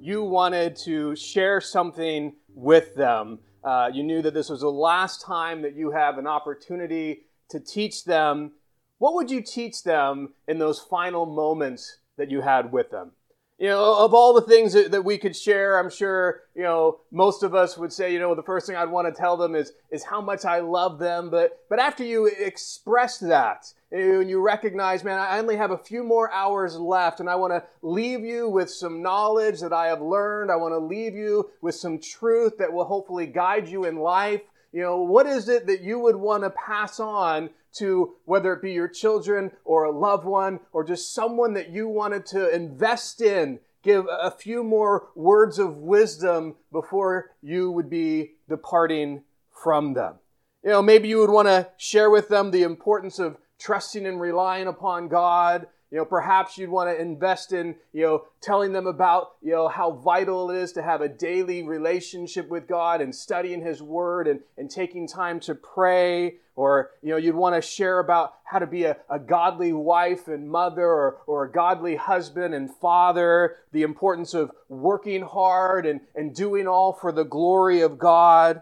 you wanted to share something with them. Uh, you knew that this was the last time that you have an opportunity to teach them. What would you teach them in those final moments that you had with them? You know, of all the things that, that we could share, I'm sure, you know, most of us would say, you know, the first thing I'd want to tell them is, is how much I love them. But, but after you express that, and you recognize, man, I only have a few more hours left, and I want to leave you with some knowledge that I have learned. I want to leave you with some truth that will hopefully guide you in life. You know, what is it that you would want to pass on to whether it be your children or a loved one or just someone that you wanted to invest in? Give a few more words of wisdom before you would be departing from them. You know, maybe you would want to share with them the importance of trusting and relying upon God. You know, perhaps you'd want to invest in, you know, telling them about, you know, how vital it is to have a daily relationship with God and studying His Word and, and taking time to pray. Or, you know, you'd want to share about how to be a, a godly wife and mother or, or a godly husband and father, the importance of working hard and, and doing all for the glory of God.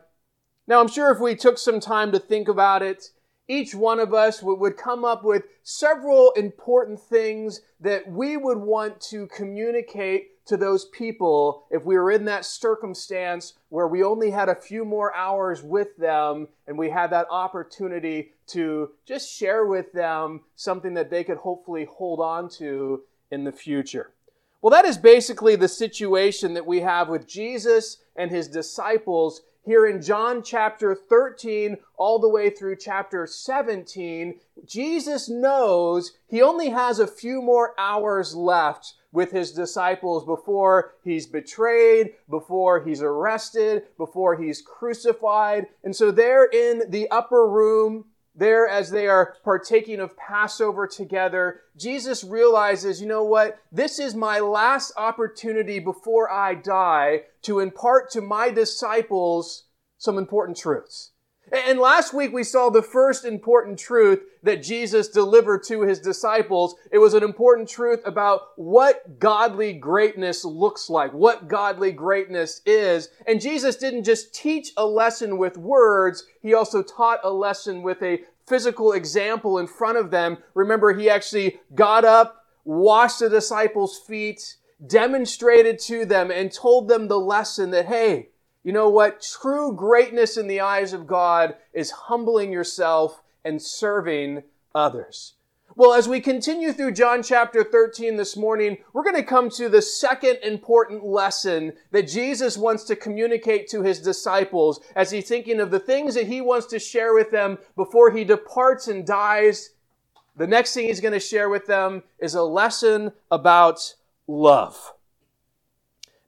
Now, I'm sure if we took some time to think about it, each one of us would, come up with several important things that we would want to communicate to those people if we were in that circumstance where we only had a few more hours with them and we had that opportunity to just share with them something that they could hopefully hold on to in the future. Well, that is basically the situation that we have with Jesus and his disciples here in John chapter 13 all the way through chapter 17, Jesus knows he only has a few more hours left with his disciples before he's betrayed, before he's arrested, before he's crucified. And so they're in the upper room there as they are partaking of Passover together, Jesus realizes, you know what? This is my last opportunity before I die to impart to my disciples some important truths. And last week we saw the first important truth that Jesus delivered to his disciples. It was an important truth about what godly greatness looks like, what godly greatness is. And Jesus didn't just teach a lesson with words, he also taught a lesson with a physical example in front of them. Remember, he actually got up, washed the disciples' feet, demonstrated to them, and told them the lesson that, hey, you know what? True greatness in the eyes of God is humbling yourself and serving others. Well, as we continue through John chapter 13 this morning, we're going to come to the second important lesson that Jesus wants to communicate to his disciples as he's thinking of the things that he wants to share with them before he departs and dies. The next thing he's going to share with them is a lesson about love.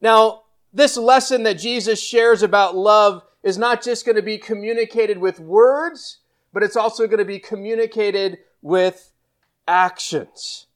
Now, this lesson that Jesus shares about love is not just going to be communicated with words, but it's also going to be communicated with actions.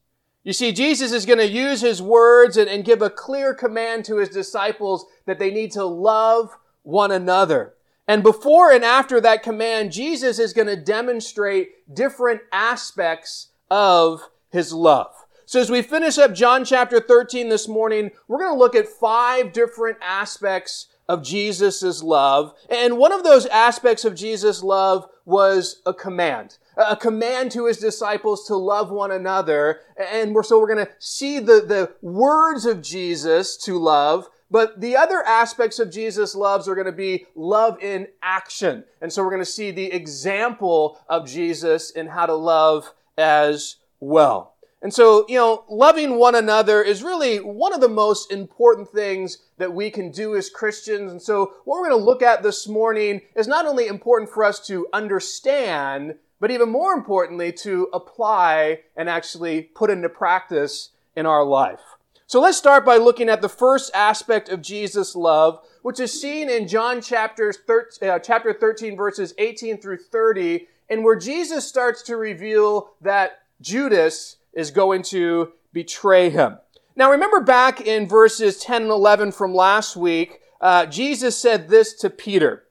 You see, Jesus is going to use his words and, and, give a clear command to his disciples that they need to love one another. And before and after that command, Jesus is going to demonstrate different aspects of his love. So as we finish up John chapter 13 this morning, we're going to look at five different aspects of Jesus' love. And one of those aspects of Jesus' love was a command a command to his disciples to love one another. And we're, so we're going to see the, the words of Jesus to love, But the other aspects of Jesus' loves are going to be love in action. And so we're going to see the example of Jesus in how to love as well. And so, you know, loving one another is really one of the most important things that we can do as Christians. And so what we're going to look at this morning is not only important for us to understand, but even more importantly, to apply and actually put into practice in our life. So let's start by looking at the first aspect of Jesus' love, which is seen in John chapter 13, uh, chapter 13 verses 18 through 30, and where Jesus starts to reveal that Judas is going to betray him. Now remember back in verses 10 and 11 from last week, uh, Jesus said this to Peter.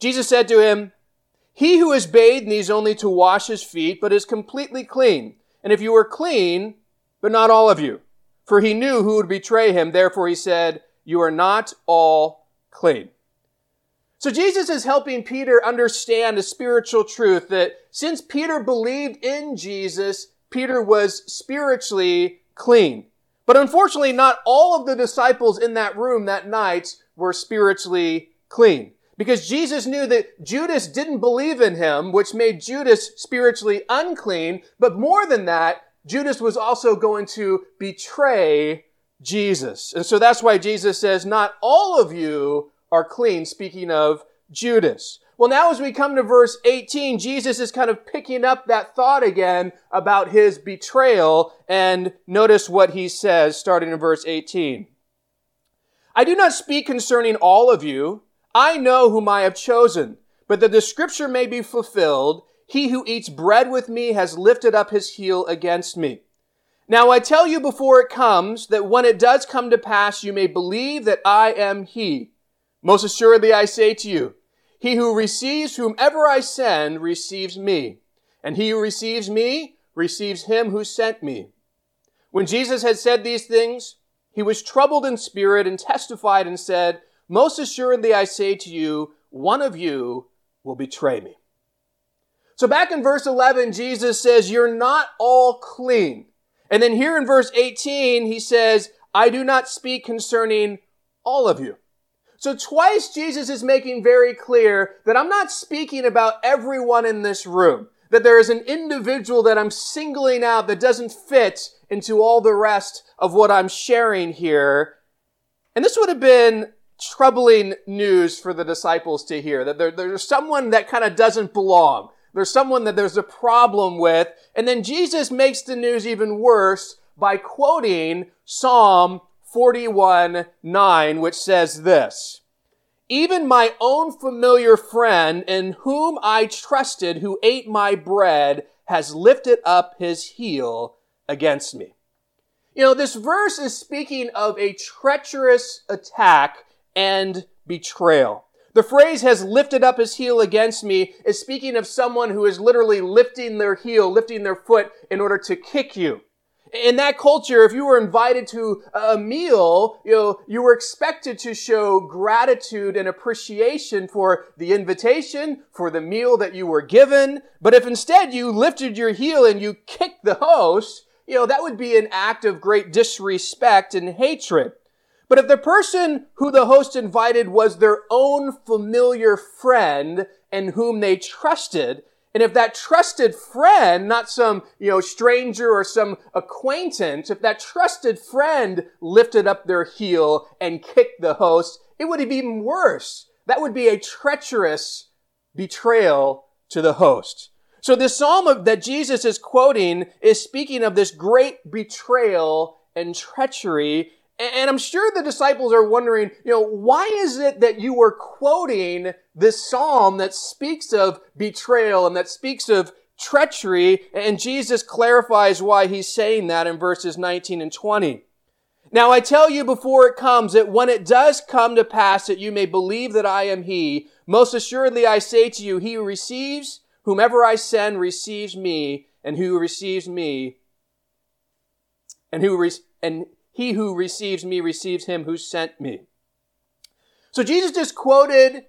Jesus said to him, He who is bathed needs only to wash his feet, but is completely clean. And if you are clean, but not all of you, for he knew who would betray him. Therefore he said, You are not all clean. So Jesus is helping Peter understand a spiritual truth that since Peter believed in Jesus, Peter was spiritually clean. But unfortunately, not all of the disciples in that room that night were spiritually clean. Because Jesus knew that Judas didn't believe in him, which made Judas spiritually unclean. But more than that, Judas was also going to betray Jesus. And so that's why Jesus says, not all of you are clean, speaking of Judas. Well, now as we come to verse 18, Jesus is kind of picking up that thought again about his betrayal. And notice what he says starting in verse 18. I do not speak concerning all of you. I know whom I have chosen, but that the scripture may be fulfilled. He who eats bread with me has lifted up his heel against me. Now I tell you before it comes that when it does come to pass, you may believe that I am he. Most assuredly I say to you, he who receives whomever I send receives me, and he who receives me receives him who sent me. When Jesus had said these things, he was troubled in spirit and testified and said, Most assuredly I say to you, one of you will betray me. So back in verse 11, Jesus says, You're not all clean. And then here in verse 18, he says, I do not speak concerning all of you. So twice Jesus is making very clear that I'm not speaking about everyone in this room. That there is an individual that I'm singling out that doesn't fit into all the rest of what I'm sharing here. And this would have been troubling news for the disciples to hear that there, there's someone that kind of doesn't belong. There's someone that there's a problem with. And then Jesus makes the news even worse by quoting Psalm 41 9, which says this. Even my own familiar friend in whom I trusted, who ate my bread, has lifted up his heel against me. You know, this verse is speaking of a treacherous attack and betrayal. The phrase has lifted up his heel against me is speaking of someone who is literally lifting their heel, lifting their foot in order to kick you. In that culture, if you were invited to a meal, you know, you were expected to show gratitude and appreciation for the invitation, for the meal that you were given. But if instead you lifted your heel and you kicked the host, you know, that would be an act of great disrespect and hatred. But if the person who the host invited was their own familiar friend and whom they trusted, and if that trusted friend, not some, you know, stranger or some acquaintance, if that trusted friend lifted up their heel and kicked the host, it would be even worse. That would be a treacherous betrayal to the host. So this psalm that Jesus is quoting is speaking of this great betrayal and treachery and I'm sure the disciples are wondering, you know, why is it that you were quoting this psalm that speaks of betrayal and that speaks of treachery? And Jesus clarifies why he's saying that in verses 19 and 20. Now I tell you before it comes that when it does come to pass that you may believe that I am he, most assuredly I say to you, he who receives whomever I send receives me, and who receives me, and who re- and he who receives me receives him who sent me. So Jesus just quoted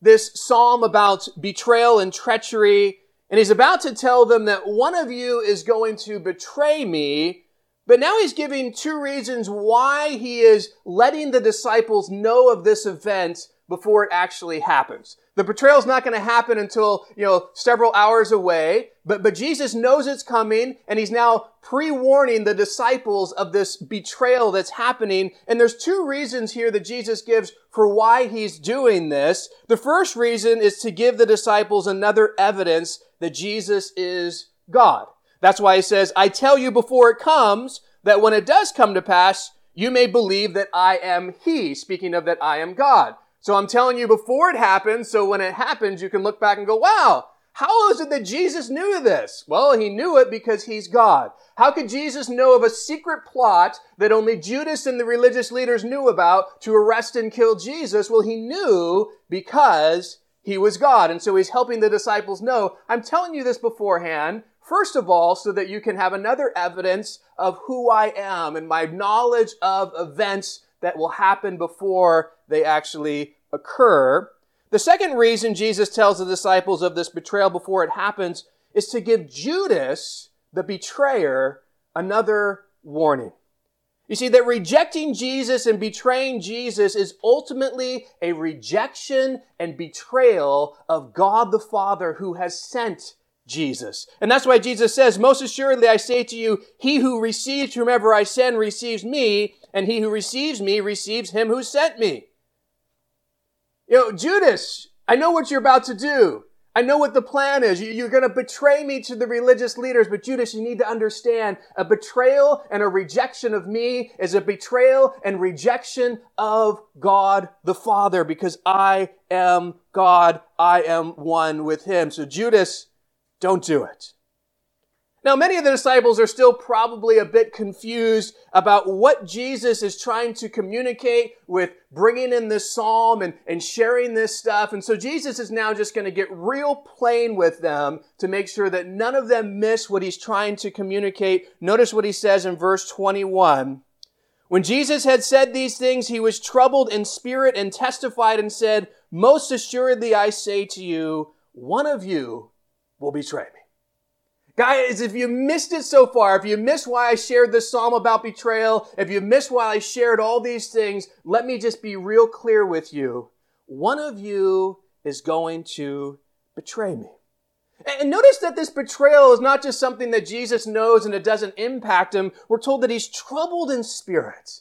this psalm about betrayal and treachery, and he's about to tell them that one of you is going to betray me, But now he's giving two reasons why he is letting the disciples know of this event before it actually happens. The betrayal is not going to happen until, you know, several hours away, but, but Jesus knows it's coming and he's now pre-warning the disciples of this betrayal that's happening. And there's two reasons here that Jesus gives for why he's doing this. The first reason is to give the disciples another evidence that Jesus is God. That's why he says, I tell you before it comes that when it does come to pass, you may believe that I am he, speaking of that I am God. So I'm telling you before it happens, so when it happens, you can look back and go, wow, how is it that Jesus knew this? Well, he knew it because he's God. How could Jesus know of a secret plot that only Judas and the religious leaders knew about to arrest and kill Jesus? Well, he knew because he was God. And so he's helping the disciples know, I'm telling you this beforehand, first of all, so that you can have another evidence of who I am and my knowledge of events that will happen before they actually occur. The second reason Jesus tells the disciples of this betrayal before it happens is to give Judas, the betrayer, another warning. You see, that rejecting Jesus and betraying Jesus is ultimately a rejection and betrayal of God the Father who has sent Jesus. And that's why Jesus says, Most assuredly I say to you, he who receives whomever I send receives me, and he who receives me receives him who sent me. You know, Judas, I know what you're about to do. I know what the plan is. You're going to betray me to the religious leaders, but Judas, you need to understand a betrayal and a rejection of me is a betrayal and rejection of God the Father because I am God. I am one with Him. So Judas, don't do it. Now, many of the disciples are still probably a bit confused about what Jesus is trying to communicate with bringing in this psalm and, and sharing this stuff. And so Jesus is now just going to get real plain with them to make sure that none of them miss what he's trying to communicate. Notice what he says in verse 21. When Jesus had said these things, he was troubled in spirit and testified and said, Most assuredly I say to you, one of you will betray me. Guys, if you missed it so far, if you missed why I shared this psalm about betrayal, if you missed why I shared all these things, let me just be real clear with you. One of you is going to betray me. And notice that this betrayal is not just something that Jesus knows and it doesn't impact him. We're told that he's troubled in spirit.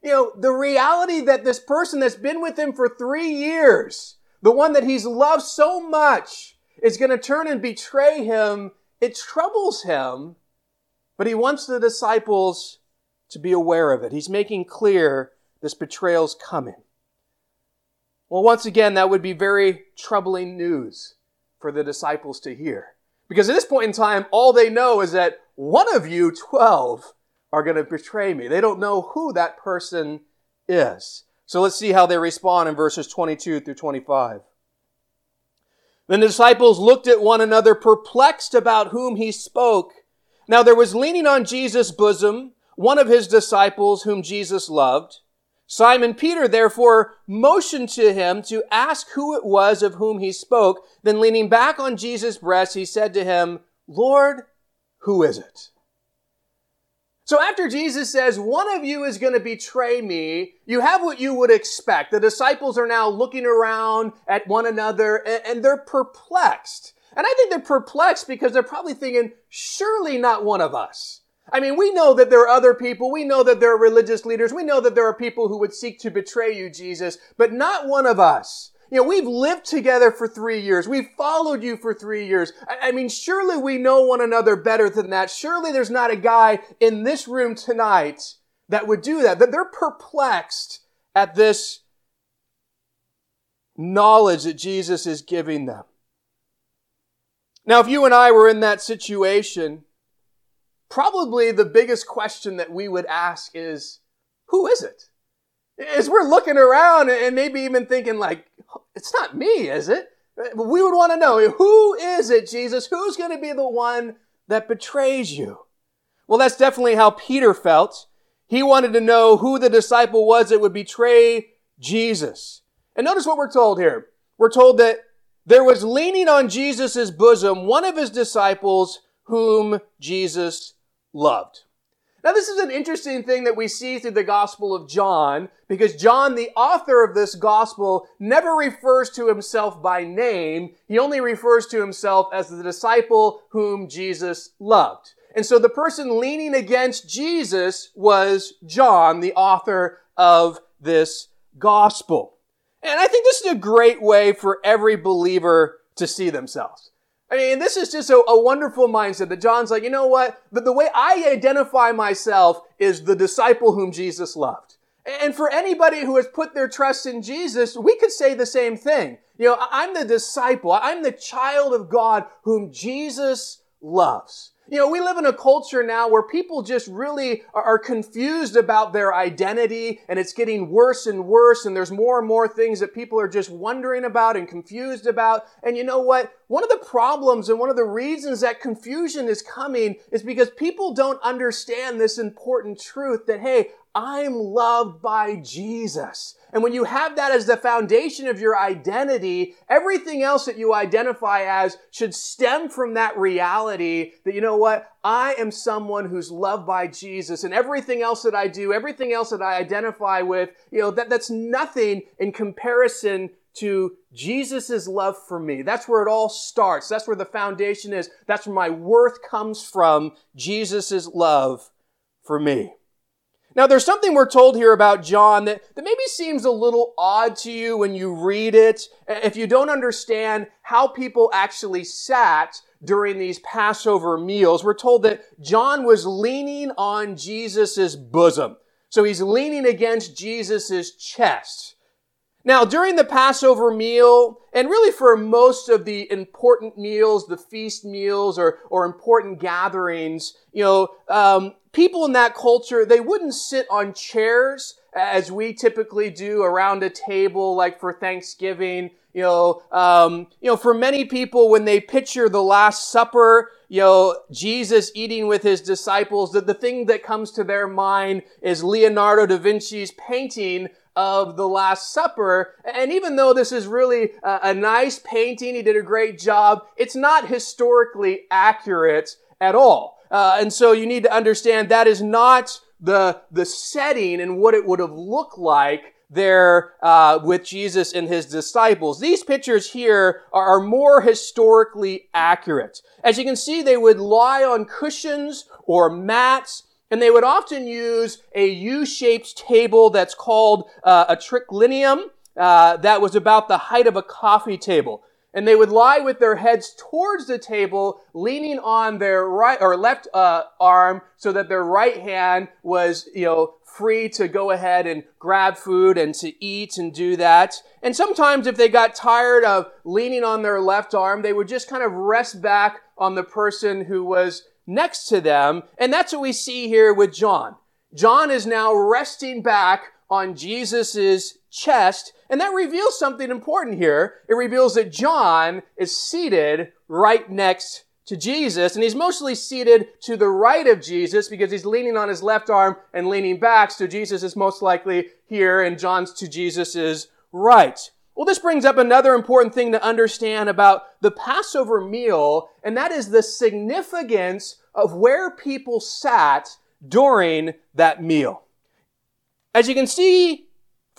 You know, the reality that this person that's been with him for three years, the one that he's loved so much, is going to turn and betray him it troubles him, but he wants the disciples to be aware of it. He's making clear this betrayal's coming. Well, once again, that would be very troubling news for the disciples to hear. Because at this point in time, all they know is that one of you, 12, are going to betray me. They don't know who that person is. So let's see how they respond in verses 22 through 25. The disciples looked at one another, perplexed about whom he spoke. Now there was leaning on Jesus' bosom one of his disciples whom Jesus loved. Simon Peter therefore motioned to him to ask who it was of whom he spoke. Then leaning back on Jesus' breast, he said to him, Lord, who is it? So after Jesus says, one of you is going to betray me, you have what you would expect. The disciples are now looking around at one another and, and they're perplexed. And I think they're perplexed because they're probably thinking, surely not one of us. I mean, we know that there are other people. We know that there are religious leaders. We know that there are people who would seek to betray you, Jesus, but not one of us. You know, we've lived together for three years. We've followed you for three years. I, I mean, surely we know one another better than that. Surely there's not a guy in this room tonight that would do that. That they're perplexed at this knowledge that Jesus is giving them. Now, if you and I were in that situation, probably the biggest question that we would ask is, who is it? As we're looking around and maybe even thinking like, it's not me, is it? We would want to know, who is it, Jesus? Who's going to be the one that betrays you? Well, that's definitely how Peter felt. He wanted to know who the disciple was that would betray Jesus. And notice what we're told here. We're told that there was leaning on Jesus' bosom one of his disciples whom Jesus loved. Now, this is an interesting thing that we see through the Gospel of John, because John, the author of this Gospel, never refers to himself by name. He only refers to himself as the disciple whom Jesus loved. And so the person leaning against Jesus was John, the author of this Gospel. And I think this is a great way for every believer to see themselves. I mean, this is just a, a, wonderful mindset that John's like, you know what? But the way I identify myself is the disciple whom Jesus loved. And for anybody who has put their trust in Jesus, we could say the same thing. You know, I'm the disciple. I'm the child of God whom Jesus loves. You know, we live in a culture now where people just really are confused about their identity and it's getting worse and worse and there's more and more things that people are just wondering about and confused about. And you know what? One of the problems and one of the reasons that confusion is coming is because people don't understand this important truth that, hey, I'm loved by Jesus. And when you have that as the foundation of your identity, everything else that you identify as should stem from that reality that, you know what? I am someone who's loved by Jesus and everything else that I do, everything else that I identify with, you know, that, that's nothing in comparison to Jesus' love for me. That's where it all starts. That's where the foundation is. That's where my worth comes from. Jesus' love for me. Now, there's something we're told here about John that, that maybe seems a little odd to you when you read it, if you don't understand how people actually sat during these Passover meals. We're told that John was leaning on Jesus' bosom. So he's leaning against Jesus' chest. Now, during the Passover meal, and really for most of the important meals, the feast meals or, or important gatherings, you know, um, people in that culture, they wouldn't sit on chairs as we typically do around a table, like for Thanksgiving. You know, um, you know, for many people, when they picture the Last Supper, you know, Jesus eating with his disciples, that the thing that comes to their mind is Leonardo da Vinci's painting of the Last Supper. And even though this is really a, a nice painting, he did a great job, it's not historically accurate at all. Uh, and so you need to understand that is not the, the setting and what it would have looked like there uh, with Jesus and his disciples. These pictures here are, are more historically accurate. As you can see, they would lie on cushions or mats, and they would often use a U-shaped table that's called uh, a triclinium. Uh, that was about the height of a coffee table and they would lie with their heads towards the table, leaning on their right or left uh, arm, so that their right hand was, you know, free to go ahead and grab food and to eat and do that. And sometimes, if they got tired of leaning on their left arm, they would just kind of rest back on the person who was next to them. And that's what we see here with John. John is now resting back on Jesus's chest and that reveals something important here. It reveals that John is seated right next to Jesus, and he's mostly seated to the right of Jesus because he's leaning on his left arm and leaning back, so Jesus is most likely here, and John's to Jesus' right. Well, this brings up another important thing to understand about the Passover meal, and that is the significance of where people sat during that meal. As you can see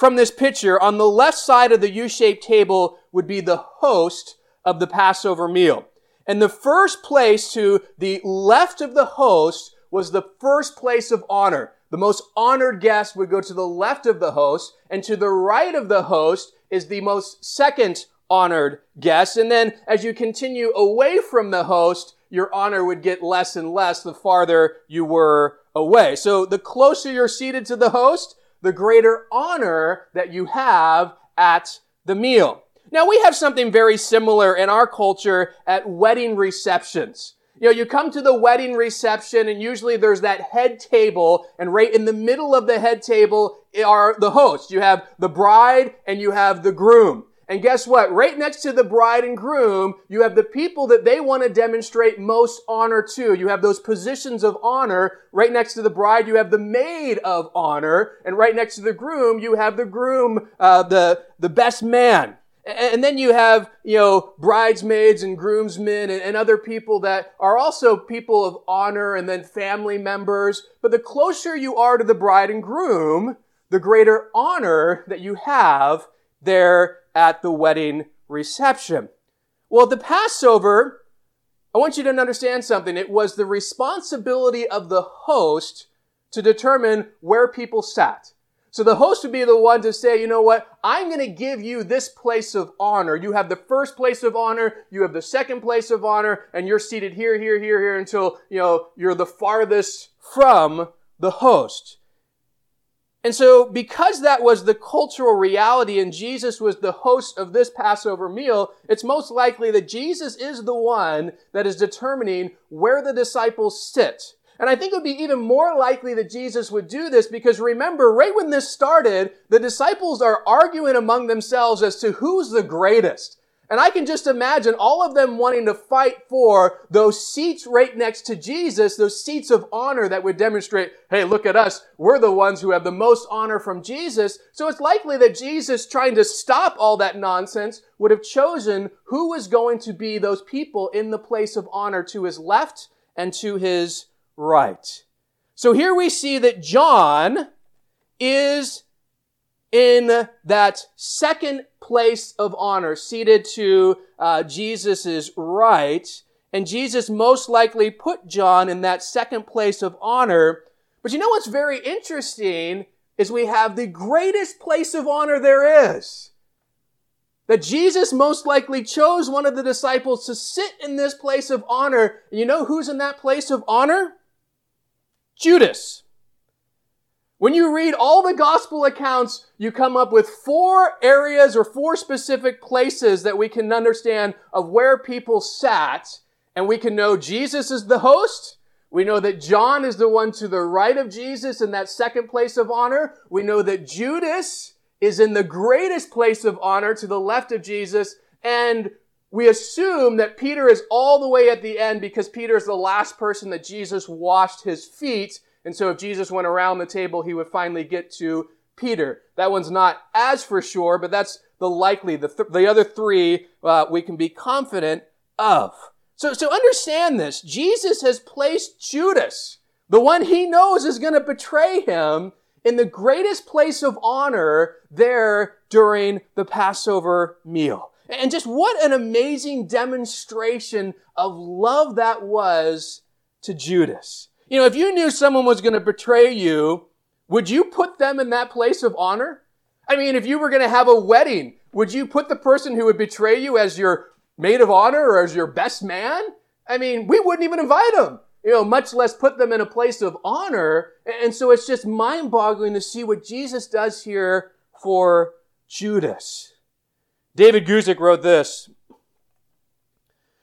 from this picture, on the left side of the U-shaped table would be the host of the Passover meal. And the first place to the left of the host was the first place of honor. The most honored guest would go to the left of the host, and to the right of the host is the most second honored guest. And then as you continue away from the host, your honor would get less and less the farther you were away. So the closer you're seated to the host, the greater honor that you have at the meal. Now we have something very similar in our culture at wedding receptions. You know, you come to the wedding reception and usually there's that head table and right in the middle of the head table are the hosts. You have the bride and you have the groom. And guess what? Right next to the bride and groom, you have the people that they want to demonstrate most honor to. You have those positions of honor. Right next to the bride, you have the maid of honor. And right next to the groom, you have the groom, uh, the, the best man. And then you have, you know, bridesmaids and groomsmen and, and, other people that are also people of honor and then family members. But the closer you are to the bride and groom, the greater honor that you have there at the wedding reception. Well, the Passover, I want you to understand something. It was the responsibility of the host to determine where people sat. So the host would be the one to say, you know what? I'm going to give you this place of honor. You have the first place of honor, you have the second place of honor, and you're seated here, here, here, here until, you know, you're the farthest from the host. And so, because that was the cultural reality and Jesus was the host of this Passover meal, it's most likely that Jesus is the one that is determining where the disciples sit. And I think it would be even more likely that Jesus would do this because remember, right when this started, the disciples are arguing among themselves as to who's the greatest. And I can just imagine all of them wanting to fight for those seats right next to Jesus, those seats of honor that would demonstrate, hey, look at us. We're the ones who have the most honor from Jesus. So it's likely that Jesus, trying to stop all that nonsense, would have chosen who was going to be those people in the place of honor to his left and to his right. So here we see that John is in that second place of honor, seated to uh, Jesus' right. And Jesus most likely put John in that second place of honor. But you know what's very interesting is we have the greatest place of honor there is. That Jesus most likely chose one of the disciples to sit in this place of honor. And you know who's in that place of honor? Judas. When you read all the gospel accounts, you come up with four areas or four specific places that we can understand of where people sat, and we can know Jesus is the host. We know that John is the one to the right of Jesus in that second place of honor. We know that Judas is in the greatest place of honor to the left of Jesus. And we assume that Peter is all the way at the end because Peter is the last person that Jesus washed his feet and so if Jesus went around the table, he would finally get to Peter. That one's not as for sure, but that's the likely. The, th- the other three uh, we can be confident of. So, so understand this. Jesus has placed Judas, the one he knows is going to betray him, in the greatest place of honor there during the Passover meal. And just what an amazing demonstration of love that was to Judas. You know, if you knew someone was going to betray you, would you put them in that place of honor? I mean, if you were going to have a wedding, would you put the person who would betray you as your maid of honor or as your best man? I mean, we wouldn't even invite them, you know, much less put them in a place of honor. And so it's just mind boggling to see what Jesus does here for Judas. David Guzik wrote this.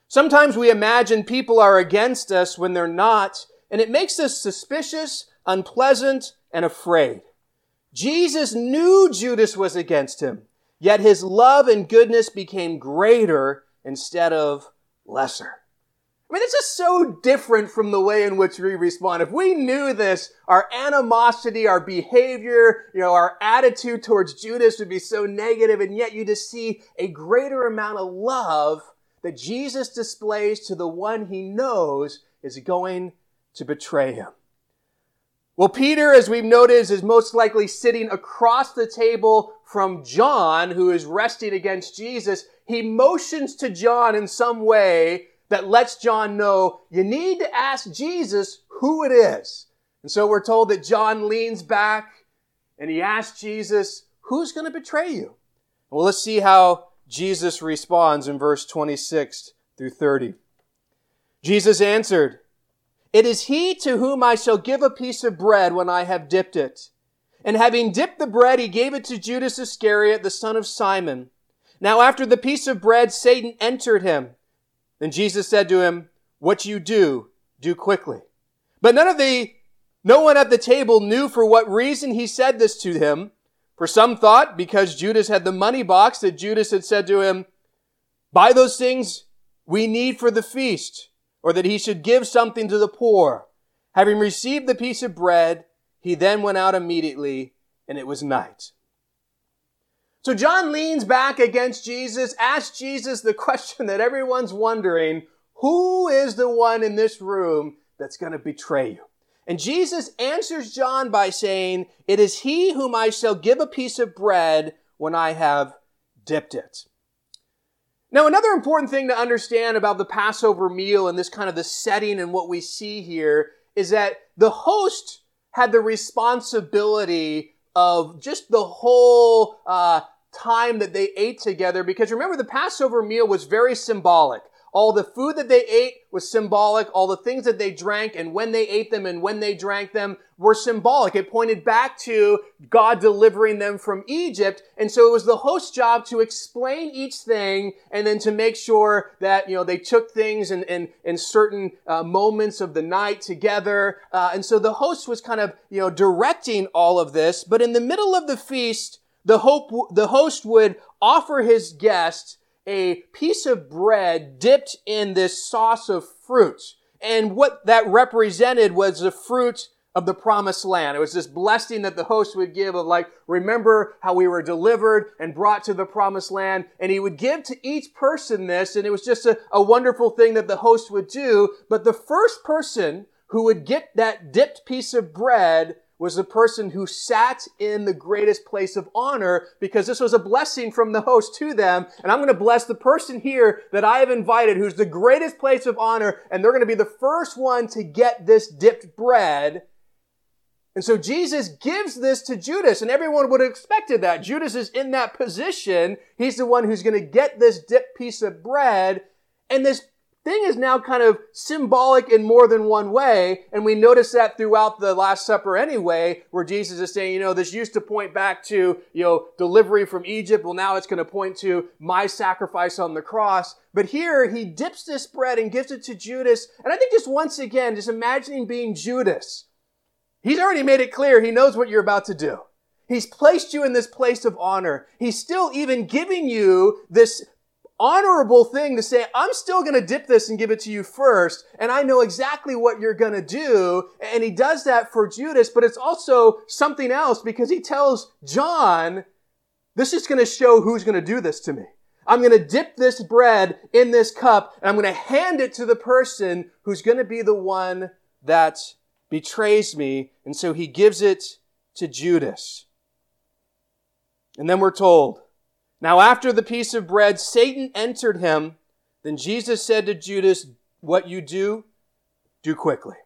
Sometimes we imagine people are against us when they're not and it makes us suspicious, unpleasant, and afraid. Jesus knew Judas was against him, yet his love and goodness became greater instead of lesser. I mean, this is so different from the way in which we respond. If we knew this, our animosity, our behavior, you know, our attitude towards Judas would be so negative, and yet you just see a greater amount of love that Jesus displays to the one he knows is going to betray him. Well, Peter, as we've noticed, is most likely sitting across the table from John, who is resting against Jesus. He motions to John in some way that lets John know you need to ask Jesus who it is. And so we're told that John leans back and he asks Jesus, who's going to betray you? Well, let's see how Jesus responds in verse 26 through 30. Jesus answered, it is he to whom I shall give a piece of bread when I have dipped it. And having dipped the bread, he gave it to Judas Iscariot, the son of Simon. Now after the piece of bread, Satan entered him. Then Jesus said to him, What you do, do quickly. But none of the, no one at the table knew for what reason he said this to him. For some thought, because Judas had the money box, that Judas had said to him, Buy those things we need for the feast or that he should give something to the poor. Having received the piece of bread, he then went out immediately, and it was night. So John leans back against Jesus, asks Jesus the question that everyone's wondering who is the one in this room that's going to betray you? And Jesus answers John by saying, It is he whom I shall give a piece of bread when I have dipped it. Now, another important thing to understand about the Passover meal and this kind of the setting and what we see here is that the host had the responsibility of just the whole uh, time that they ate together because remember the Passover meal was very symbolic. All the food that they ate was symbolic. All the things that they drank and when they ate them and when they drank them were symbolic. It pointed back to God delivering them from Egypt. And so it was the host's job to explain each thing and then to make sure that, you know, they took things in, in, in certain uh, moments of the night together. Uh, and so the host was kind of, you know, directing all of this. But in the middle of the feast, the, hope, the host would offer his guests a piece of bread dipped in this sauce of fruit. And what that represented was the fruit of the promised land. It was this blessing that the host would give of like, remember how we were delivered and brought to the promised land. And he would give to each person this, and it was just a, a wonderful thing that the host would do. But the first person who would get that dipped piece of bread was the person who sat in the greatest place of honor because this was a blessing from the host to them. And I'm going to bless the person here that I have invited who's the greatest place of honor. And they're going to be the first one to get this dipped bread. And so Jesus gives this to Judas and everyone would have expected that. Judas is in that position. He's the one who's going to get this dipped piece of bread. And this thing is now kind of symbolic in more than one way. And we notice that throughout the Last Supper anyway, where Jesus is saying, you know, this used to point back to, you know, delivery from Egypt. Well, now it's going to point to my sacrifice on the cross. But here he dips this bread and gives it to Judas. And I think just once again, just imagining being Judas. He's already made it clear he knows what you're about to do. He's placed you in this place of honor. He's still even giving you this honorable thing to say, I'm still going to dip this and give it to you first, and I know exactly what you're going to do. And he does that for Judas, but it's also something else because he tells John, this is going to show who's going to do this to me. I'm going to dip this bread in this cup and I'm going to hand it to the person who's going to be the one that betrays me. And so he gives it to Judas. And then we're told, now, after the piece of bread, Satan entered him. Then Jesus said to Judas, What you do, do quickly.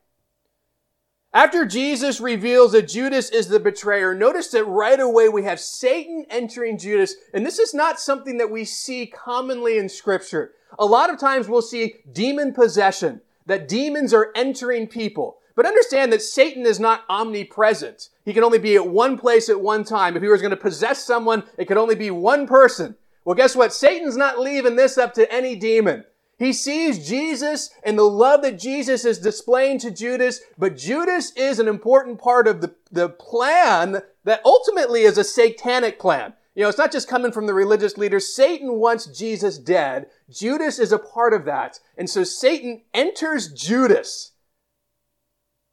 After Jesus reveals that Judas is the betrayer, notice that right away we have Satan entering Judas. And this is not something that we see commonly in scripture. A lot of times we'll see demon possession, that demons are entering people. But understand that Satan is not omnipresent. He can only be at one place at one time. If he was going to possess someone, it could only be one person. Well, guess what? Satan's not leaving this up to any demon. He sees Jesus and the love that Jesus is displaying to Judas, but Judas is an important part of the, the plan that ultimately is a satanic plan. You know, it's not just coming from the religious leaders. Satan wants Jesus dead. Judas is a part of that. And so Satan enters Judas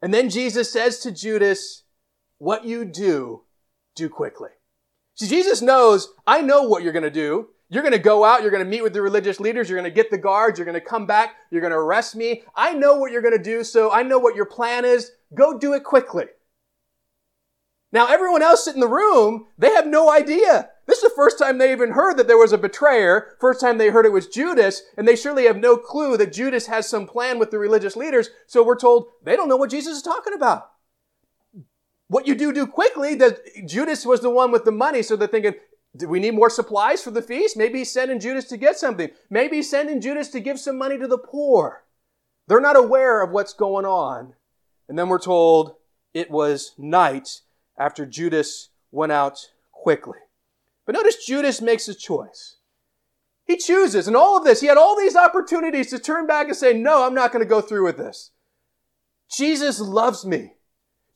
and then Jesus says to Judas, what you do, do quickly. See, Jesus knows, I know what you're going to do. You're going to go out, you're going to meet with the religious leaders, you're going to get the guards, you're going to come back, you're going to arrest me. I know what you're going to do, so I know what your plan is. Go do it quickly. Now, everyone else in the room, they have no idea. This is the first time they even heard that there was a betrayer. First time they heard it was Judas, and they surely have no clue that Judas has some plan with the religious leaders. So we're told they don't know what Jesus is talking about. What you do do quickly, that Judas was the one with the money, so they're thinking, do we need more supplies for the feast? Maybe he's sending Judas to get something. Maybe he's sending Judas to give some money to the poor. They're not aware of what's going on. And then we're told it was night after Judas went out quickly. But notice Judas makes a choice. He chooses, and all of this, he had all these opportunities to turn back and say, No, I'm not going to go through with this. Jesus loves me.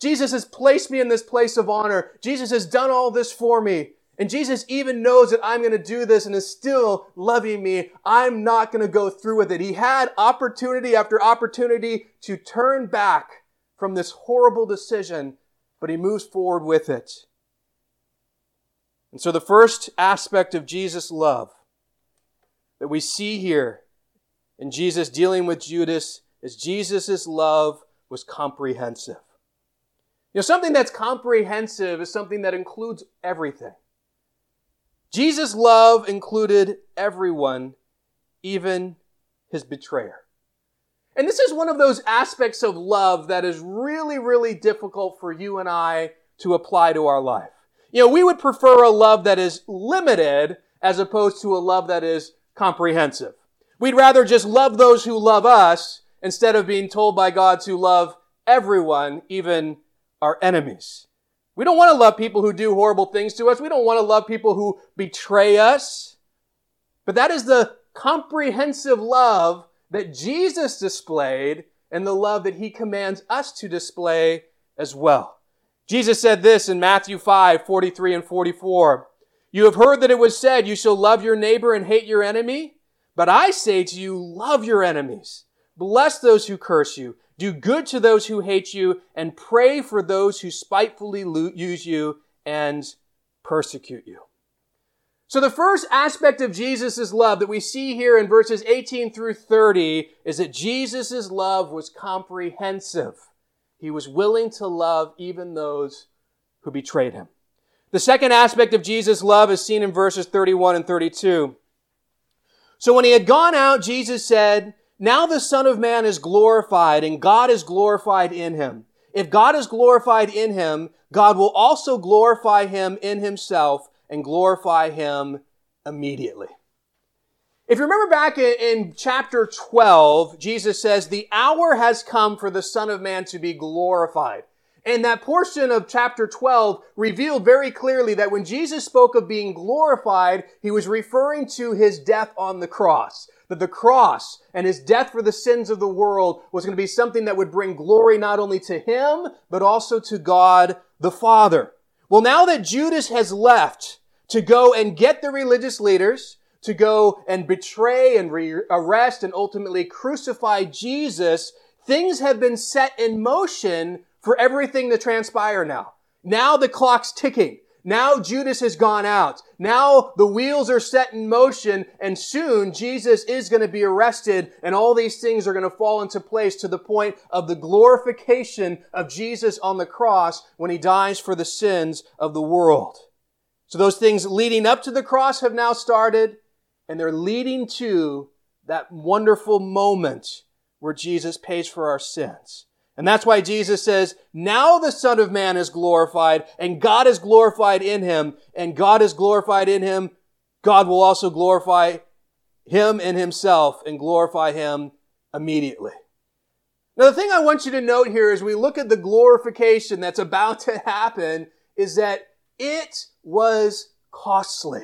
Jesus has placed me in this place of honor. Jesus has done all this for me. And Jesus even knows that I'm going to do this and is still loving me. I'm not going to go through with it. He had opportunity after opportunity to turn back from this horrible decision, but he moves forward with it. And so, the first aspect of Jesus' love that we see here in Jesus dealing with Judas is Jesus' love was comprehensive. You know, something that's comprehensive is something that includes everything. Jesus' love included everyone, even his betrayer. And this is one of those aspects of love that is really, really difficult for you and I to apply to our life. You know, we would prefer a love that is limited as opposed to a love that is comprehensive. We'd rather just love those who love us instead of being told by God to love everyone, even our enemies. We don't want to love people who do horrible things to us. We don't want to love people who betray us. But that is the comprehensive love that Jesus displayed and the love that he commands us to display as well. Jesus said this in Matthew 5, 43 and 44. You have heard that it was said, you shall love your neighbor and hate your enemy. But I say to you, love your enemies. Bless those who curse you. Do good to those who hate you and pray for those who spitefully use you and persecute you. So the first aspect of Jesus' love that we see here in verses 18 through 30 is that Jesus' love was comprehensive. He was willing to love even those who betrayed him. The second aspect of Jesus' love is seen in verses 31 and 32. So when he had gone out, Jesus said, now the Son of Man is glorified and God is glorified in him. If God is glorified in him, God will also glorify him in himself and glorify him immediately. If you remember back in, in, chapter 12, Jesus says, the hour has come for the Son of Man to be glorified. And that portion of chapter 12 revealed very clearly that when Jesus spoke of being glorified, he was referring to his death on the cross that the cross and his death for the sins of the world was going to be something that would bring glory not only to him, but also to God the Father. Well, now that Judas has left to go and get the religious leaders, to go and betray and re- arrest and ultimately crucify Jesus, things have been set in motion for everything to transpire now. Now the clock's ticking. Now Judas has gone out. Now the wheels are set in motion and soon Jesus is going to be arrested and all these things are going to fall into place to the point of the glorification of Jesus on the cross when he dies for the sins of the world. So those things leading up to the cross have now started and they're leading to that wonderful moment where Jesus pays for our sins. And that's why Jesus says, now the Son of Man is glorified and God is glorified in him and God is glorified in him. God will also glorify him in himself and glorify him immediately. Now, the thing I want you to note here as we look at the glorification that's about to happen is that it was costly.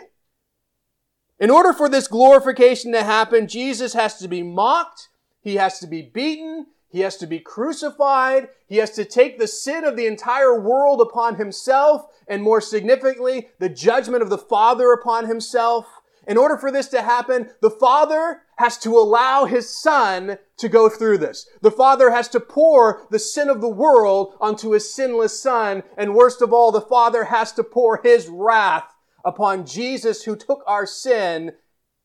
In order for this glorification to happen, Jesus has to be mocked, he has to be beaten, he has to be crucified. He has to take the sin of the entire world upon himself, and more significantly, the judgment of the Father upon himself. In order for this to happen, the Father has to allow His Son to go through this. The Father has to pour the sin of the world onto His sinless Son, and worst of all, the Father has to pour His wrath upon Jesus who took our sin,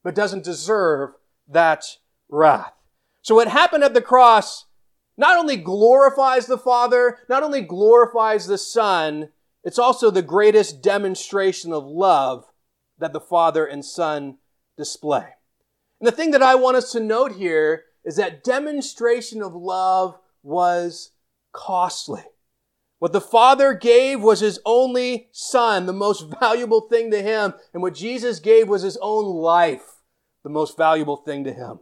but doesn't deserve that wrath. So what happened at the cross not only glorifies the Father, not only glorifies the Son, it's also the greatest demonstration of love that the Father and Son display. And the thing that I want us to note here is that demonstration of love was costly. What the Father gave was His only Son, the most valuable thing to Him. And what Jesus gave was His own life, the most valuable thing to Him.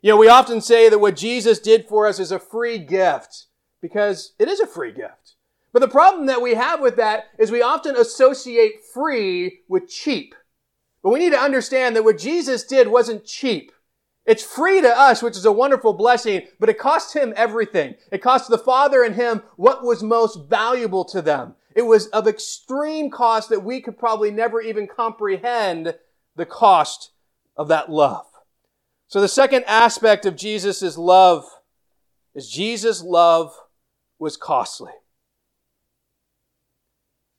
You know, we often say that what Jesus did for us is a free gift because it is a free gift. But the problem that we have with that is we often associate free with cheap. But we need to understand that what Jesus did wasn't cheap. It's free to us, which is a wonderful blessing, but it cost him everything. It cost the Father and him what was most valuable to them. It was of extreme cost that we could probably never even comprehend the cost of that love. So the second aspect of Jesus' love is Jesus' love was costly.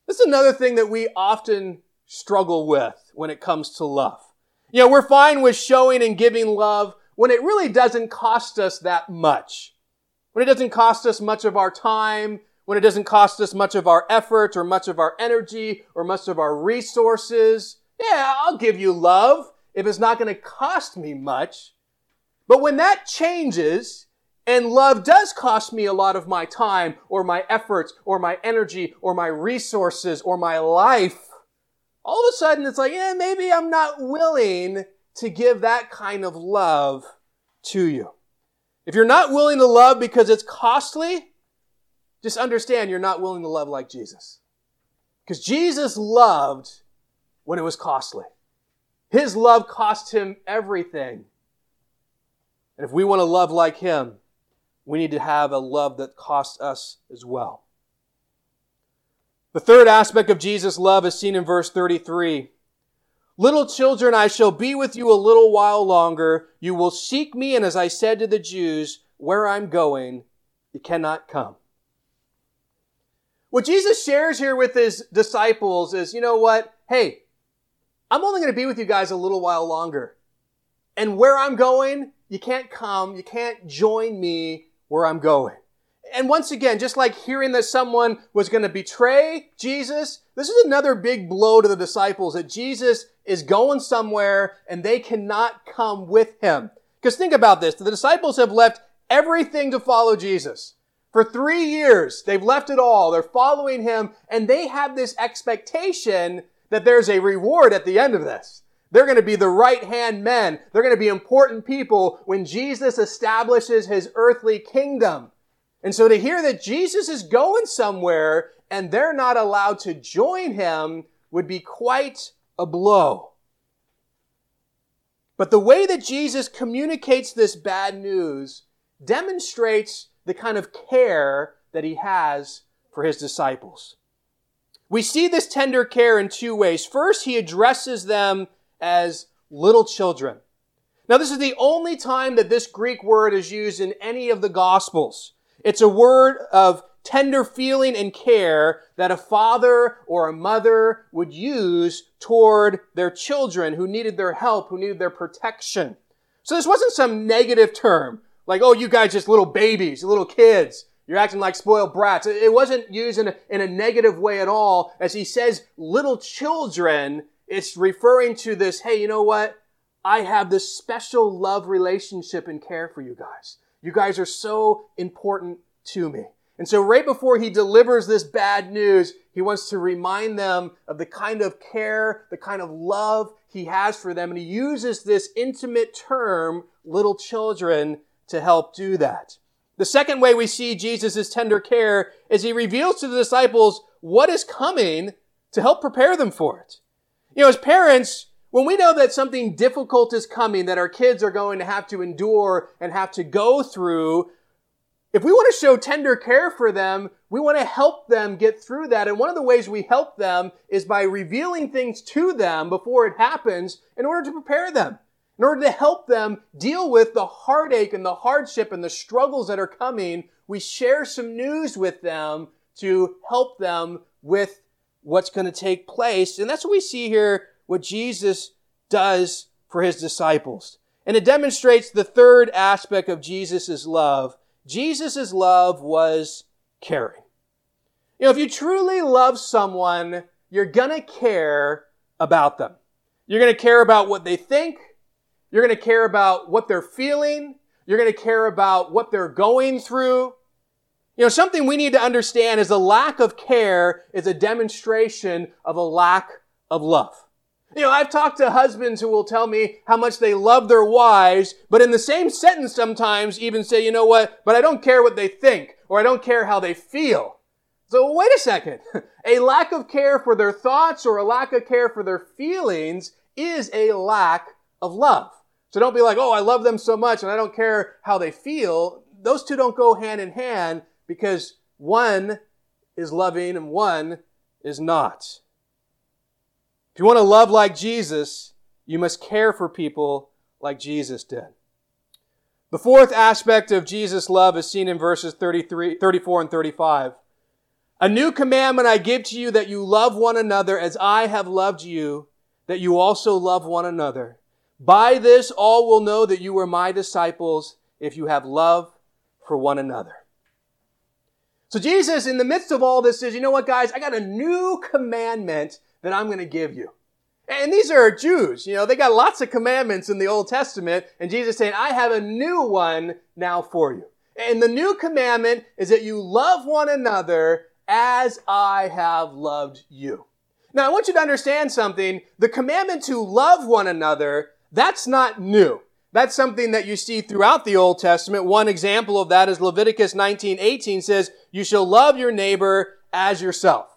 This is another thing that we often struggle with when it comes to love. You know, we're fine with showing and giving love when it really doesn't cost us that much. When it doesn't cost us much of our time, when it doesn't cost us much of our effort or much of our energy or much of our resources. Yeah, I'll give you love if it's not going to cost me much. But when that changes and love does cost me a lot of my time or my efforts or my energy or my resources or my life, all of a sudden it's like, yeah, maybe I'm not willing to give that kind of love to you. If you're not willing to love because it's costly, just understand you're not willing to love like Jesus. Because Jesus loved when it was costly. His love cost him everything. And if we want to love like him, we need to have a love that costs us as well. The third aspect of Jesus' love is seen in verse 33. Little children, I shall be with you a little while longer. You will seek me, and as I said to the Jews, where I'm going, you cannot come. What Jesus shares here with his disciples is, you know what? Hey, I'm only going to be with you guys a little while longer. And where I'm going, you can't come, you can't join me where I'm going. And once again, just like hearing that someone was going to betray Jesus, this is another big blow to the disciples that Jesus is going somewhere and they cannot come with him. Because think about this. The disciples have left everything to follow Jesus. For three years, they've left it all. They're following him and they have this expectation that there's a reward at the end of this. They're going to be the right hand men. They're going to be important people when Jesus establishes his earthly kingdom. And so to hear that Jesus is going somewhere and they're not allowed to join him would be quite a blow. But the way that Jesus communicates this bad news demonstrates the kind of care that he has for his disciples. We see this tender care in two ways. First, he addresses them as little children. Now, this is the only time that this Greek word is used in any of the Gospels. It's a word of tender feeling and care that a father or a mother would use toward their children who needed their help, who needed their protection. So this wasn't some negative term. Like, oh, you guys just little babies, little kids. You're acting like spoiled brats. It wasn't used in a, in a negative way at all. As he says, little children, it's referring to this, hey, you know what? I have this special love relationship and care for you guys. You guys are so important to me. And so right before he delivers this bad news, he wants to remind them of the kind of care, the kind of love he has for them. And he uses this intimate term, little children, to help do that. The second way we see Jesus' tender care is he reveals to the disciples what is coming to help prepare them for it. You know, as parents, when we know that something difficult is coming, that our kids are going to have to endure and have to go through, if we want to show tender care for them, we want to help them get through that. And one of the ways we help them is by revealing things to them before it happens in order to prepare them in order to help them deal with the heartache and the hardship and the struggles that are coming, we share some news with them to help them with what's going to take place. And that's what we see here, what Jesus does for his disciples. And it demonstrates the third aspect of Jesus' love. Jesus' love was caring. You know, if you truly love someone, you're to care about them. You're to care about what they think. You're to care about what they're feeling. You're to care about what they're going through. You know, something we need to understand is a lack of care is a demonstration of a lack of love. You know, I've talked to husbands who will tell me how much they love their wives, but in the same sentence sometimes even say, you know what, but I don't care what they think, or I don't care how they feel. So wait a second. A lack of care for their thoughts or a lack of care for their feelings is a lack of love. So don't be like, oh, I love them so much and I don't care how they feel. Those two don't go hand in hand because one is loving and one is not. If you want to love like Jesus, you must care for people like Jesus did. The fourth aspect of Jesus' love is seen in verses 33, 34 and 35. A new commandment I give to you that you love one another as I have loved you, that you also love one another. By this all will know that you are my disciples if you have love for one another. So Jesus, in the midst of all this, says, you know what, guys? I got a new commandment that I'm going to give you. And these are Jews. You know, they got lots of commandments in the Old Testament. And Jesus saying, I have a new one now for you. And the new commandment is that you love one another as I have loved you. Now, I want you to understand something. The commandment to love one another, that's not new. That's something that you see throughout the Old Testament. One example of that is Leviticus 19:18 says, "You shall love your neighbor as yourself."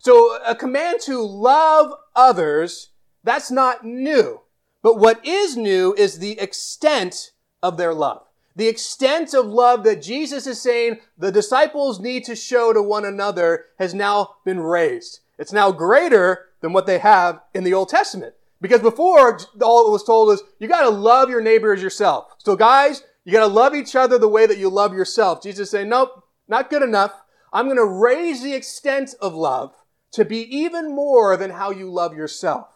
So a command to love others, that's not new. But what is new is the extent of their love. The extent of love that Jesus is saying the disciples need to show to one another has now been raised. It's now greater than what they have in the Old Testament. Because before, all it was told is, you gotta love your neighbor as yourself. So guys, you gotta love each other the way that you love yourself. Jesus is saying, nope, not good enough. I'm gonna raise the extent of love to be even more than how you love yourself.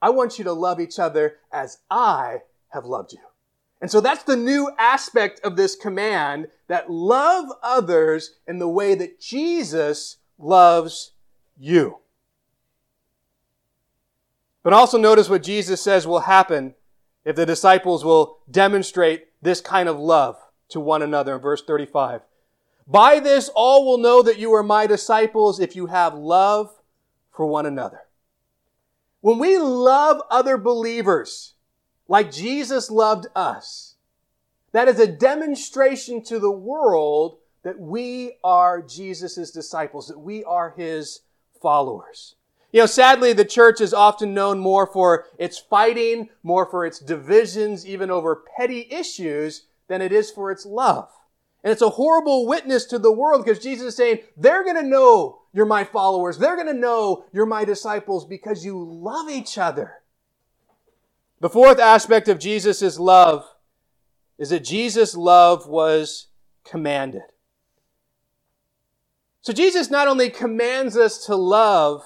I want you to love each other as I have loved you. And so that's the new aspect of this command that love others in the way that Jesus loves you. But also notice what Jesus says will happen if the disciples will demonstrate this kind of love to one another in verse 35. By this all will know that you are my disciples if you have love for one another. When we love other believers like Jesus loved us, that is a demonstration to the world that we are Jesus' disciples, that we are his followers. You know, sadly, the church is often known more for its fighting, more for its divisions, even over petty issues, than it is for its love. And it's a horrible witness to the world because Jesus is saying, they're going to know you're my followers. They're going to know you're my disciples because you love each other. The fourth aspect of Jesus' love is that Jesus' love was commanded. So Jesus not only commands us to love,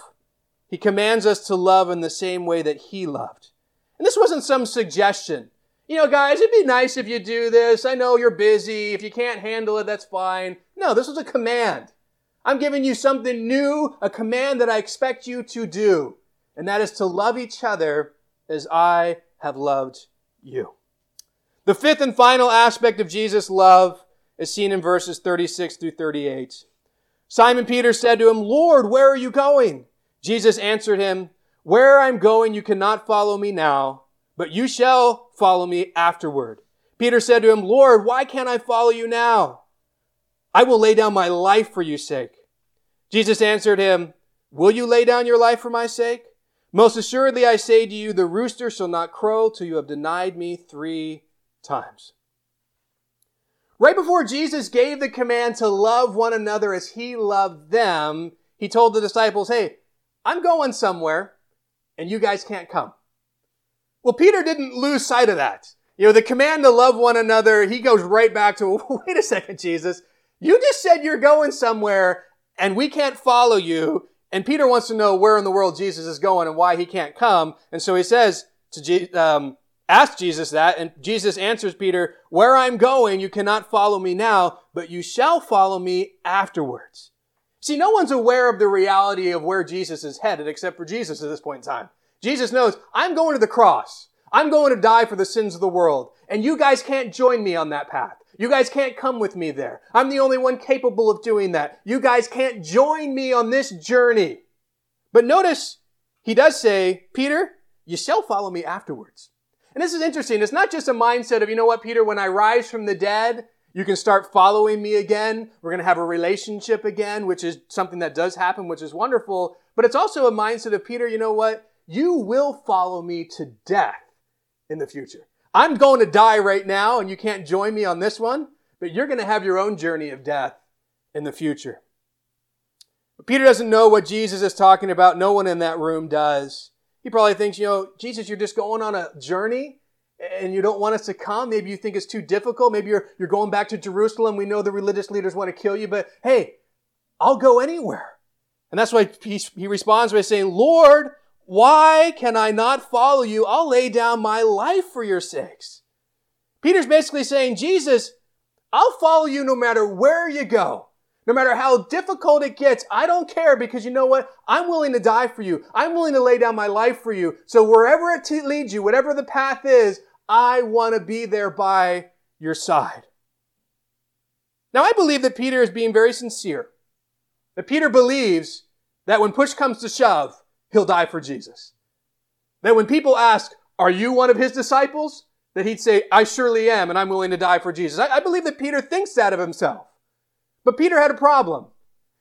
he commands us to love in the same way that he loved. And this wasn't some suggestion you know, guys, it'd be nice if you do this. I know you're busy. If you can't handle it, that's fine. No, this was a command. I'm giving you something new, a command that I expect you to do. And that is to love each other as I have loved you. The fifth and final aspect of Jesus' love is seen in verses 36 through 38. Simon Peter said to him, Lord, where are you going? Jesus answered him, Where I'm going, you cannot follow me now but you shall follow me afterward. Peter said to him, Lord, why can't I follow you now? I will lay down my life for your sake. Jesus answered him, Will you lay down your life for my sake? Most assuredly I say to you, the rooster shall not crow till you have denied me three times. Right before Jesus gave the command to love one another as he loved them, he told the disciples, Hey, I'm going somewhere and you guys can't come. Well, Peter didn't lose sight of that. You know, the command to love one another, he goes right back to, wait a second, Jesus. You just said you're going somewhere and we can't follow you. And Peter wants to know where in the world Jesus is going and why he can't come. And so he says to, um, ask Jesus that. And Jesus answers Peter, where I'm going, you cannot follow me now, but you shall follow me afterwards. See, no one's aware of the reality of where Jesus is headed except for Jesus at this point in time. Jesus knows, I'm going to the cross. I'm going to die for the sins of the world. And you guys can't join me on that path. You guys can't come with me there. I'm the only one capable of doing that. You guys can't join me on this journey. But notice, he does say, Peter, you shall follow me afterwards. And this is interesting. It's not just a mindset of, you know what, Peter, when I rise from the dead, you can start following me again. We're going to have a relationship again, which is something that does happen, which is wonderful. But it's also a mindset of, Peter, you know what? You will follow me to death in the future. I'm going to die right now and you can't join me on this one, but you're going to have your own journey of death in the future. But Peter doesn't know what Jesus is talking about. No one in that room does. He probably thinks, you know, Jesus, you're just going on a journey and you don't want us to come. Maybe you think it's too difficult. Maybe you're, you're going back to Jerusalem. We know the religious leaders want to kill you, but hey, I'll go anywhere. And that's why he, he responds by saying, Lord, why can I not follow you? I'll lay down my life for your sakes. Peter's basically saying, Jesus, I'll follow you no matter where you go. No matter how difficult it gets, I don't care because you know what? I'm willing to die for you. I'm willing to lay down my life for you. So wherever it leads you, whatever the path is, I want to be there by your side. Now I believe that Peter is being very sincere. That Peter believes that when push comes to shove, he'll die for Jesus. That when people ask, are you one of his disciples? That he'd say, I surely am, and I'm willing to die for Jesus. I, I believe that Peter thinks that of himself. But Peter had a problem.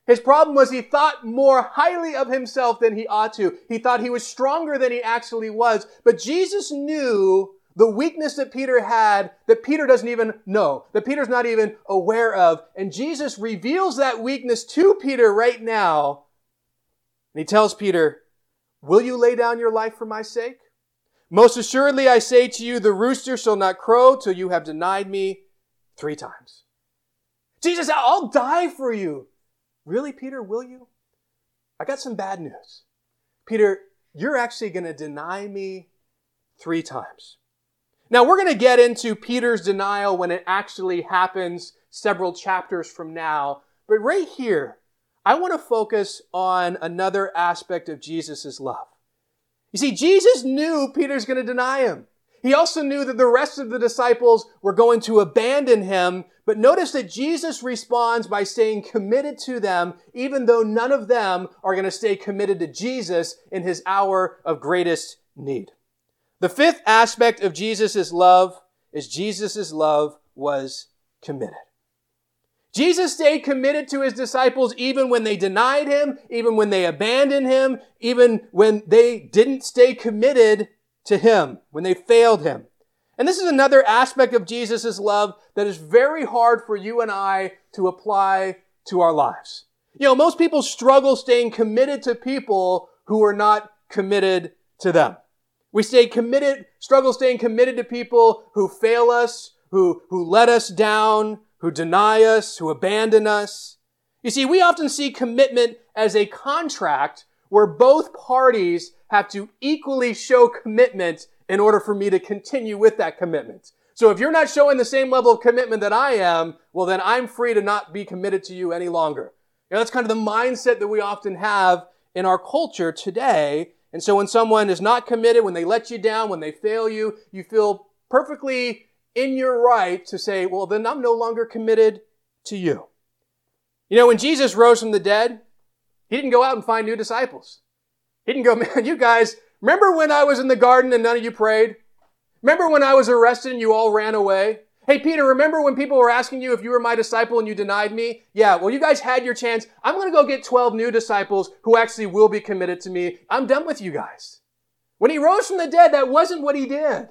His problem was he thought more highly of himself than he ought to. He thought he was stronger than he actually was. But Jesus knew the weakness that Peter had that Peter doesn't even know, that Peter's not even aware of. And Jesus reveals that weakness to Peter right now. And he tells Peter, Will you lay down your life for my sake? Most assuredly, I say to you, the rooster shall not crow till you have denied me three times. Jesus, I'll die for you. Really, Peter, will you? I got some bad news. Peter, you're actually going to deny me three times. Now, we're going to get into Peter's denial when it actually happens several chapters from now. But right here, I want to focus on another aspect of Jesus' love. You see, Jesus knew Peter's going to deny him. He also knew that the rest of the disciples were going to abandon him. But notice that Jesus responds by staying committed to them, even though none of them are going to stay committed to Jesus in his hour of greatest need. The fifth aspect of Jesus' love is Jesus' love was committed. Jesus stayed committed to his disciples even when they denied him, even when they abandoned him, even when they didn't stay committed to him, when they failed him. And this is another aspect of Jesus' love that is very hard for you and I to apply to our lives. You know, most people struggle staying committed to people who are not committed to them. We stay committed, struggle staying committed to people who fail us, who, who let us down, who deny us, who abandon us. You see, we often see commitment as a contract where both parties have to equally show commitment in order for me to continue with that commitment. So if you're not showing the same level of commitment that I am, well, then I'm free to not be committed to you any longer. You know, that's kind of the mindset that we often have in our culture today. And so when someone is not committed, when they let you down, when they fail you, you feel perfectly in your right to say, well, then I'm no longer committed to you. You know, when Jesus rose from the dead, he didn't go out and find new disciples. He didn't go, man, you guys, remember when I was in the garden and none of you prayed? Remember when I was arrested and you all ran away? Hey, Peter, remember when people were asking you if you were my disciple and you denied me? Yeah, well, you guys had your chance. I'm going to go get 12 new disciples who actually will be committed to me. I'm done with you guys. When he rose from the dead, that wasn't what he did.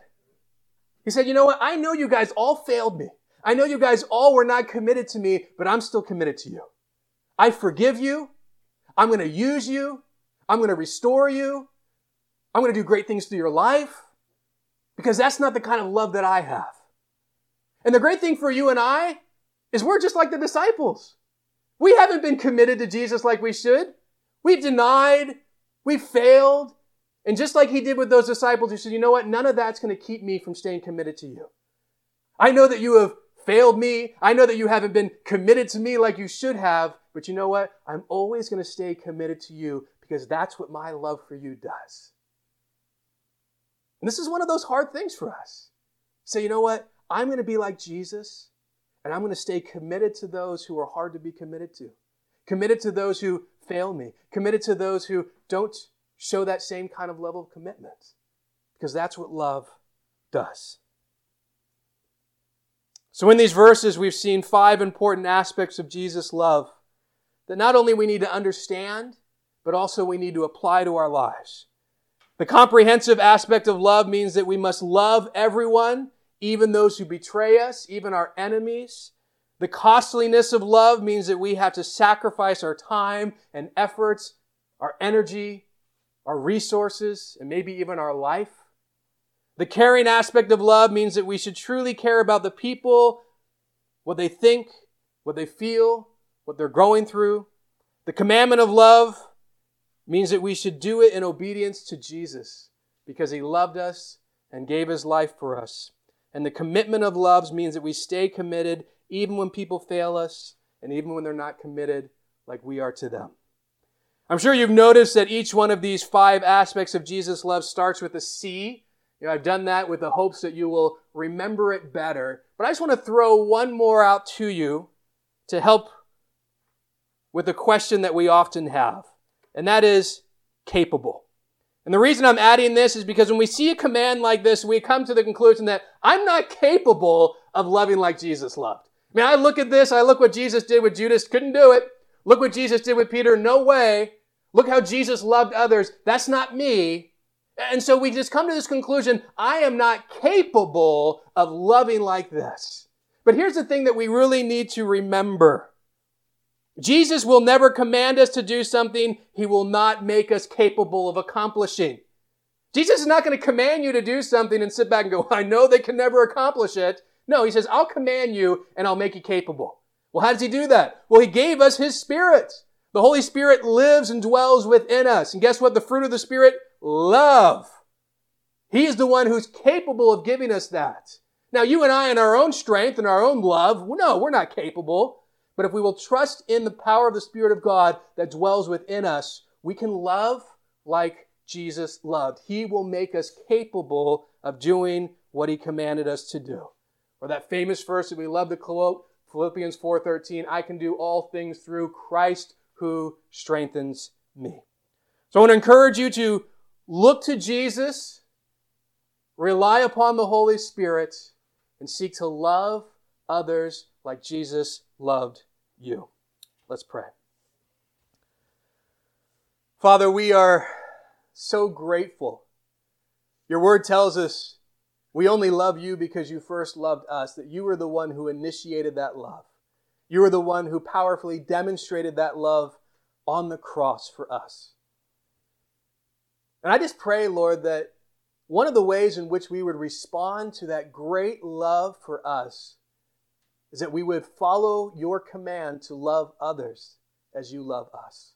He said, you know what? I know you guys all failed me. I know you guys all were not committed to me, but I'm still committed to you. I forgive you. I'm going to use you. I'm going to restore you. I'm going to do great things through your life because that's not the kind of love that I have. And the great thing for you and I is we're just like the disciples. We haven't been committed to Jesus like we should. We've denied. We've failed. And just like he did with those disciples, he said, you know what? None of that's going to keep me from staying committed to you. I know that you have failed me. I know that you haven't been committed to me like you should have. But you know what? I'm always going to stay committed to you because that's what my love for you does. And this is one of those hard things for us. Say, so you know what? I'm going to be like Jesus, and I'm going to stay committed to those who are hard to be committed to, committed to those who fail me, committed to those who don't show that same kind of level of commitment, because that's what love does. So, in these verses, we've seen five important aspects of Jesus' love that not only we need to understand, but also we need to apply to our lives. The comprehensive aspect of love means that we must love everyone even those who betray us, even our enemies. The costliness of love means that we have to sacrifice our time and efforts, our energy, our resources, and maybe even our life. The caring aspect of love means that we should truly care about the people, what they think, what they feel, what they're going through. The commandment of love means that we should do it in obedience to Jesus because he loved us and gave his life for us. And the commitment of loves means that we stay committed even when people fail us and even when they're not committed like we are to them. I'm sure you've noticed that each one of these five aspects of Jesus' love starts with a C. You know, I've done that with the hopes that you will remember it better. But I just want to throw one more out to you to help with a question that we often have, and that is capable. And the reason I'm adding this is because when we see a command like this, we come to the conclusion that I'm not capable of loving like Jesus loved. I mean, I look at this, I look what Jesus did with Judas, couldn't do it. Look what Jesus did with Peter, no way. Look how Jesus loved others. That's not me. And so we just come to this conclusion I am not capable of loving like this. But here's the thing that we really need to remember Jesus will never command us to do something he will not make us capable of accomplishing. Jesus is not going to command you to do something and sit back and go, I know they can never accomplish it. No, he says, I'll command you and I'll make you capable. Well, how does he do that? Well, he gave us his spirit. The Holy Spirit lives and dwells within us. And guess what? The fruit of the Spirit? Love. He is the one who's capable of giving us that. Now, you and I, in our own strength and our own love, no, we're not capable. But if we will trust in the power of the Spirit of God that dwells within us, we can love like Jesus loved. He will make us capable of doing what he commanded us to do. Or that famous verse that we love to quote, Philippians 4:13, I can do all things through Christ who strengthens me. So I want to encourage you to look to Jesus, rely upon the Holy Spirit, and seek to love others like Jesus loved you. Let's pray. Father, we are so grateful. Your word tells us we only love you because you first loved us, that you were the one who initiated that love. You were the one who powerfully demonstrated that love on the cross for us. And I just pray, Lord, that one of the ways in which we would respond to that great love for us is that we would follow your command to love others as you love us.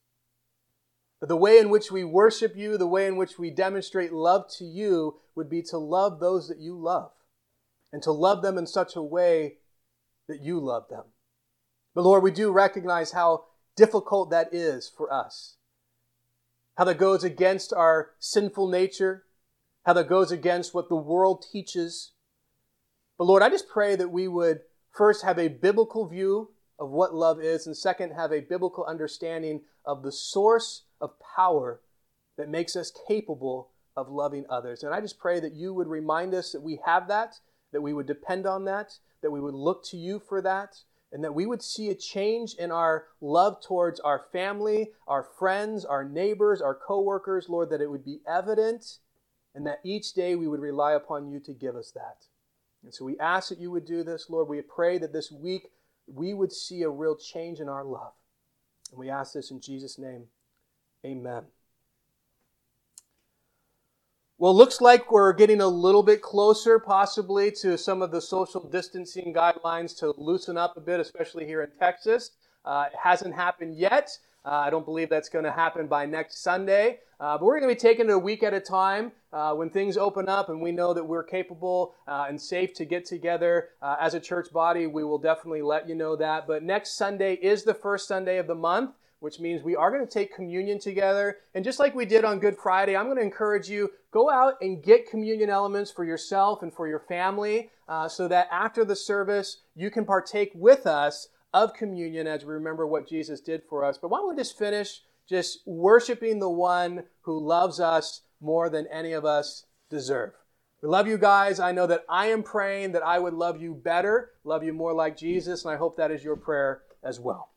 But the way in which we worship you, the way in which we demonstrate love to you, would be to love those that you love and to love them in such a way that you love them. But Lord, we do recognize how difficult that is for us. How that goes against our sinful nature, how that goes against what the world teaches. But Lord, I just pray that we would first have a biblical view of what love is, and second, have a biblical understanding of the source of power that makes us capable of loving others. And I just pray that you would remind us that we have that, that we would depend on that, that we would look to you for that, and that we would see a change in our love towards our family, our friends, our neighbors, our coworkers, Lord, that it would be evident, and that each day we would rely upon you to give us that. And so we ask that you would do this, Lord. We pray that this week we would see a real change in our love. And we ask this in Jesus' name. Amen. Well, looks like we're getting a little bit closer, possibly, to some of the social distancing guidelines to loosen up a bit, especially here in Texas. Uh, it hasn't happened yet. Uh, I don't believe that's going to happen by next Sunday. Uh, but we're going to be taking it a week at a time. Uh, when things open up and we know that we're capable uh, and safe to get together uh, as a church body, we will definitely let you know that. But next Sunday is the first Sunday of the month which means we are going to take communion together. And just like we did on Good Friday, I'm going to encourage you go out and get communion elements for yourself and for your family uh, so that after the service, you can partake with us of communion as we remember what Jesus did for us. But why don't we just finish just worshiping the one who loves us more than any of us deserve? We love you guys. I know that I am praying that I would love you better, love you more like Jesus, and I hope that is your prayer as well.